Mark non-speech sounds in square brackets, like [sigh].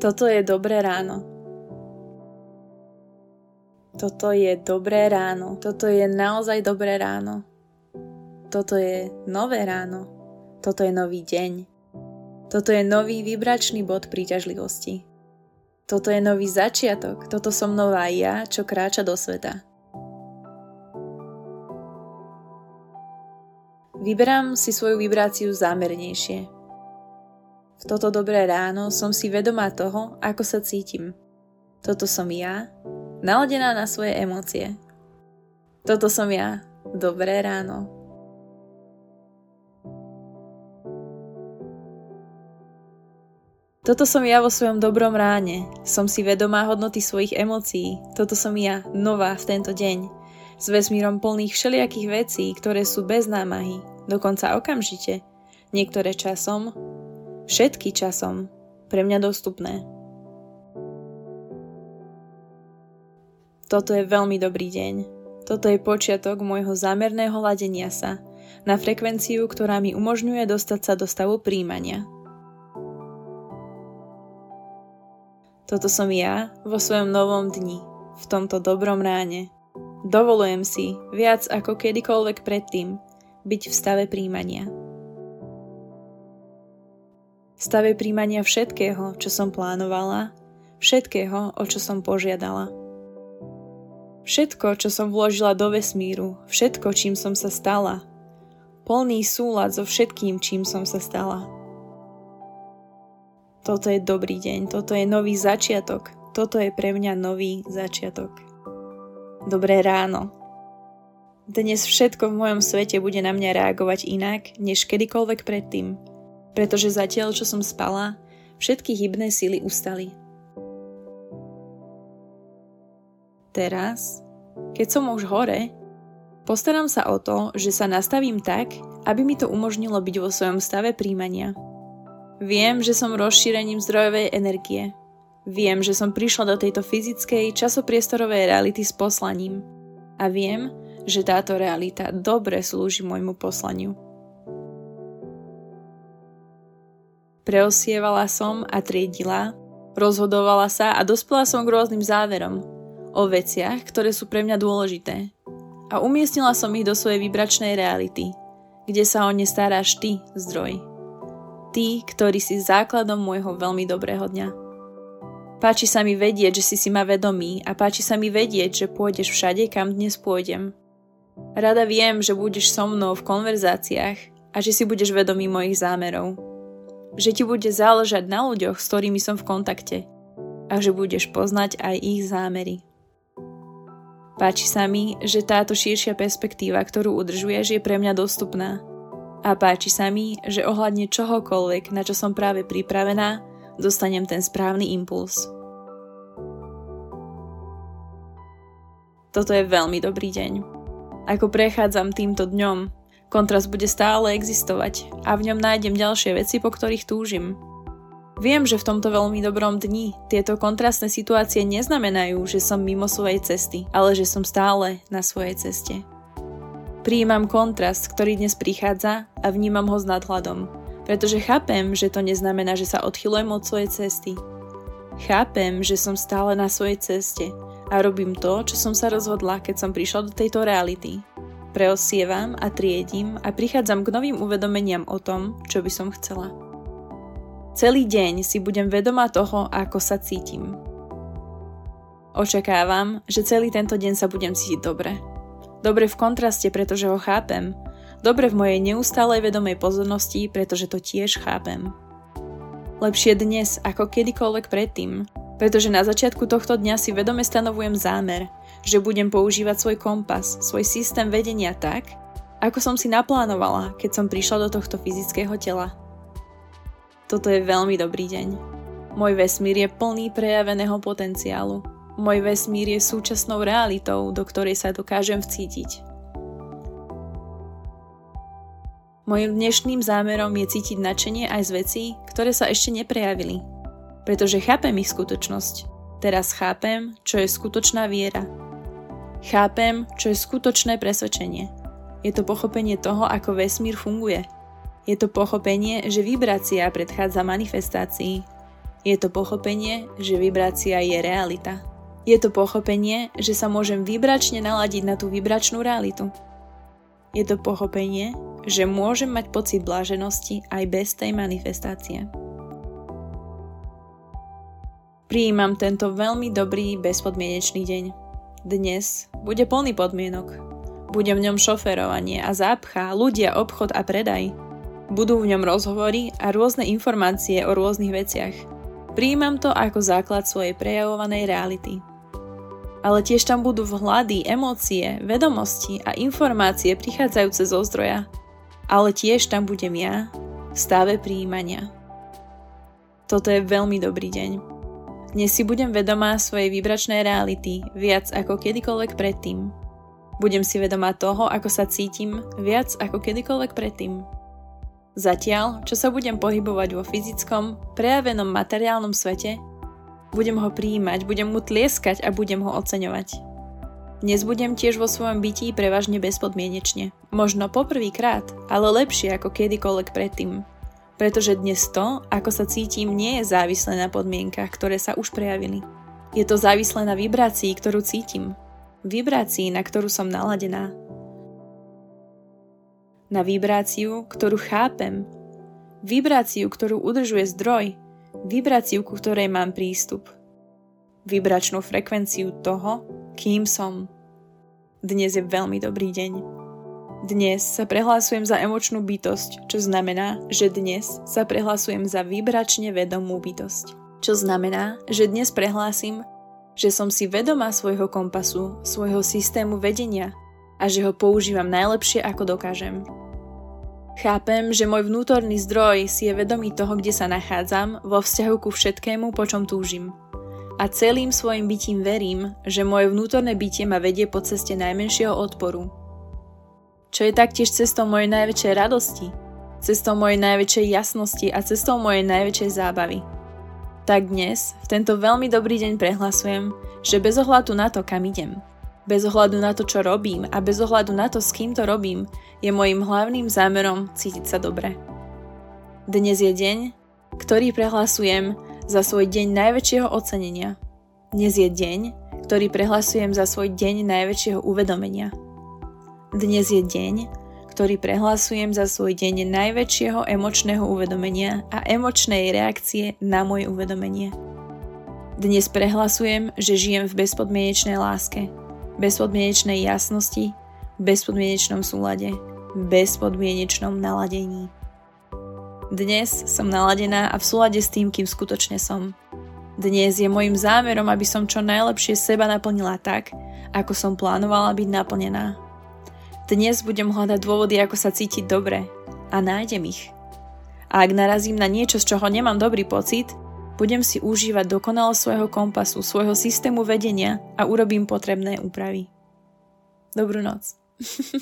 Toto je dobré ráno. Toto je dobré ráno. Toto je naozaj dobré ráno. Toto je nové ráno. Toto je nový deň. Toto je nový vibračný bod príťažlivosti. Toto je nový začiatok. Toto som nová ja, čo kráča do sveta. Vyberám si svoju vibráciu zámernejšie. V toto dobré ráno som si vedomá toho, ako sa cítim. Toto som ja, naladená na svoje emócie. Toto som ja, dobré ráno. Toto som ja vo svojom dobrom ráne. Som si vedomá hodnoty svojich emócií. Toto som ja, nová v tento deň. S vesmírom plných všelijakých vecí, ktoré sú bez námahy, dokonca okamžite. Niektoré časom, všetky časom pre mňa dostupné. Toto je veľmi dobrý deň. Toto je počiatok môjho zámerného ladenia sa na frekvenciu, ktorá mi umožňuje dostať sa do stavu príjmania. Toto som ja vo svojom novom dni, v tomto dobrom ráne. Dovolujem si viac ako kedykoľvek predtým byť v stave príjmania stave príjmania všetkého, čo som plánovala, všetkého, o čo som požiadala. Všetko, čo som vložila do vesmíru, všetko, čím som sa stala. Plný súlad so všetkým, čím som sa stala. Toto je dobrý deň, toto je nový začiatok, toto je pre mňa nový začiatok. Dobré ráno. Dnes všetko v mojom svete bude na mňa reagovať inak, než kedykoľvek predtým pretože zatiaľ, čo som spala, všetky hybné síly ustali. Teraz, keď som už hore, postaram sa o to, že sa nastavím tak, aby mi to umožnilo byť vo svojom stave príjmania. Viem, že som rozšírením zdrojovej energie. Viem, že som prišla do tejto fyzickej, časopriestorovej reality s poslaním. A viem, že táto realita dobre slúži môjmu poslaniu. Preosievala som a triedila, rozhodovala sa a dospela som k rôznym záverom o veciach, ktoré sú pre mňa dôležité. A umiestnila som ich do svojej vibračnej reality, kde sa o ne staráš ty, zdroj. Ty, ktorý si základom môjho veľmi dobrého dňa. Páči sa mi vedieť, že si si ma vedomý a páči sa mi vedieť, že pôjdeš všade, kam dnes pôjdem. Rada viem, že budeš so mnou v konverzáciách a že si budeš vedomý mojich zámerov že ti bude záležať na ľuďoch, s ktorými som v kontakte a že budeš poznať aj ich zámery. Páči sa mi, že táto širšia perspektíva, ktorú udržuješ, je pre mňa dostupná. A páči sa mi, že ohľadne čohokoľvek, na čo som práve pripravená, dostanem ten správny impuls. Toto je veľmi dobrý deň. Ako prechádzam týmto dňom, Kontrast bude stále existovať a v ňom nájdem ďalšie veci, po ktorých túžim. Viem, že v tomto veľmi dobrom dni tieto kontrastné situácie neznamenajú, že som mimo svojej cesty, ale že som stále na svojej ceste. Prijímam kontrast, ktorý dnes prichádza a vnímam ho s nadhľadom, pretože chápem, že to neznamená, že sa odchylujem od svojej cesty. Chápem, že som stále na svojej ceste a robím to, čo som sa rozhodla, keď som prišla do tejto reality preosievam a triedím a prichádzam k novým uvedomeniam o tom, čo by som chcela. Celý deň si budem vedomá toho, ako sa cítim. Očakávam, že celý tento deň sa budem cítiť dobre. Dobre v kontraste, pretože ho chápem. Dobre v mojej neustálej vedomej pozornosti, pretože to tiež chápem. Lepšie dnes ako kedykoľvek predtým, pretože na začiatku tohto dňa si vedome stanovujem zámer – že budem používať svoj kompas, svoj systém vedenia tak, ako som si naplánovala, keď som prišla do tohto fyzického tela. Toto je veľmi dobrý deň. Môj vesmír je plný prejaveného potenciálu. Môj vesmír je súčasnou realitou, do ktorej sa dokážem vcítiť. Mojím dnešným zámerom je cítiť nadšenie aj z vecí, ktoré sa ešte neprejavili. Pretože chápem ich skutočnosť. Teraz chápem, čo je skutočná viera Chápem, čo je skutočné presvedčenie. Je to pochopenie toho, ako vesmír funguje. Je to pochopenie, že vibrácia predchádza manifestácii. Je to pochopenie, že vibrácia je realita. Je to pochopenie, že sa môžem vybračne naladiť na tú vybračnú realitu. Je to pochopenie, že môžem mať pocit bláženosti aj bez tej manifestácie. Prijímam tento veľmi dobrý bezpodmienečný deň. Dnes bude plný podmienok. Bude v ňom šoferovanie a zápcha, ľudia, obchod a predaj. Budú v ňom rozhovory a rôzne informácie o rôznych veciach. Prijímam to ako základ svojej prejavovanej reality. Ale tiež tam budú vhľady, emócie, vedomosti a informácie prichádzajúce zo zdroja. Ale tiež tam budem ja v stave prijímania. Toto je veľmi dobrý deň. Dnes si budem vedomá svojej vibračnej reality viac ako kedykoľvek predtým. Budem si vedomá toho, ako sa cítim viac ako kedykoľvek predtým. Zatiaľ, čo sa budem pohybovať vo fyzickom, prejavenom materiálnom svete, budem ho prijímať, budem mu tlieskať a budem ho oceňovať. Dnes budem tiež vo svojom bytí prevažne bezpodmienečne. Možno poprvýkrát, ale lepšie ako kedykoľvek predtým pretože dnes to, ako sa cítim, nie je závislé na podmienkach, ktoré sa už prejavili. Je to závislé na vibrácii, ktorú cítim. Vibrácii, na ktorú som naladená. Na vibráciu, ktorú chápem. Vibráciu, ktorú udržuje zdroj. Vibráciu, ku ktorej mám prístup. Vibračnú frekvenciu toho, kým som. Dnes je veľmi dobrý deň. Dnes sa prehlásujem za emočnú bytosť, čo znamená, že dnes sa prehlásujem za vybračne vedomú bytosť. Čo znamená, že dnes prehlásim, že som si vedomá svojho kompasu, svojho systému vedenia a že ho používam najlepšie ako dokážem. Chápem, že môj vnútorný zdroj si je vedomý toho, kde sa nachádzam vo vzťahu ku všetkému, po čom túžim. A celým svojim bytím verím, že moje vnútorné bytie ma vedie po ceste najmenšieho odporu, čo je taktiež cestou mojej najväčšej radosti, cestou mojej najväčšej jasnosti a cestou mojej najväčšej zábavy. Tak dnes, v tento veľmi dobrý deň prehlasujem, že bez ohľadu na to, kam idem, bez ohľadu na to, čo robím a bez ohľadu na to, s kým to robím, je mojim hlavným zámerom cítiť sa dobre. Dnes je deň, ktorý prehlasujem za svoj deň najväčšieho ocenenia. Dnes je deň, ktorý prehlasujem za svoj deň najväčšieho uvedomenia. Dnes je deň, ktorý prehlasujem za svoj deň najväčšieho emočného uvedomenia a emočnej reakcie na moje uvedomenie. Dnes prehlasujem, že žijem v bezpodmienečnej láske, bezpodmienečnej jasnosti, bezpodmienečnom súlade, bezpodmienečnom naladení. Dnes som naladená a v súlade s tým, kým skutočne som. Dnes je môjim zámerom, aby som čo najlepšie seba naplnila tak, ako som plánovala byť naplnená. Dnes budem hľadať dôvody, ako sa cítiť dobre a nájdem ich. A ak narazím na niečo, z čoho nemám dobrý pocit, budem si užívať dokonalo svojho kompasu, svojho systému vedenia a urobím potrebné úpravy. Dobrú noc. [laughs]